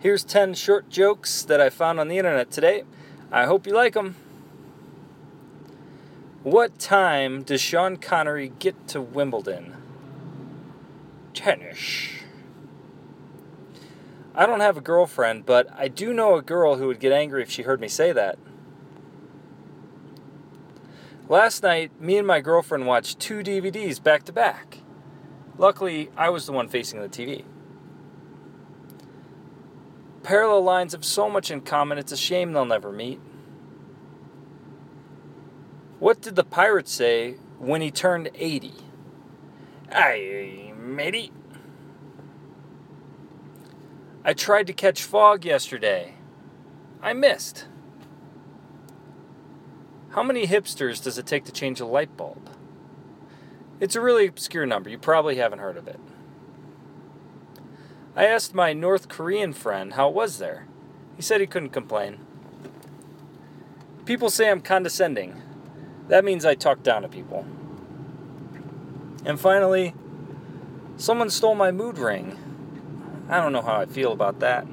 Here's 10 short jokes that I found on the internet today. I hope you like them. What time does Sean Connery get to Wimbledon? Tennis. I don't have a girlfriend, but I do know a girl who would get angry if she heard me say that. Last night, me and my girlfriend watched two DVDs back to back. Luckily, I was the one facing the TV. Parallel lines have so much in common, it's a shame they'll never meet. What did the pirate say when he turned 80? Aye, matey. I tried to catch fog yesterday. I missed. How many hipsters does it take to change a light bulb? It's a really obscure number. You probably haven't heard of it. I asked my North Korean friend how it was there. He said he couldn't complain. People say I'm condescending. That means I talk down to people. And finally, someone stole my mood ring. I don't know how I feel about that.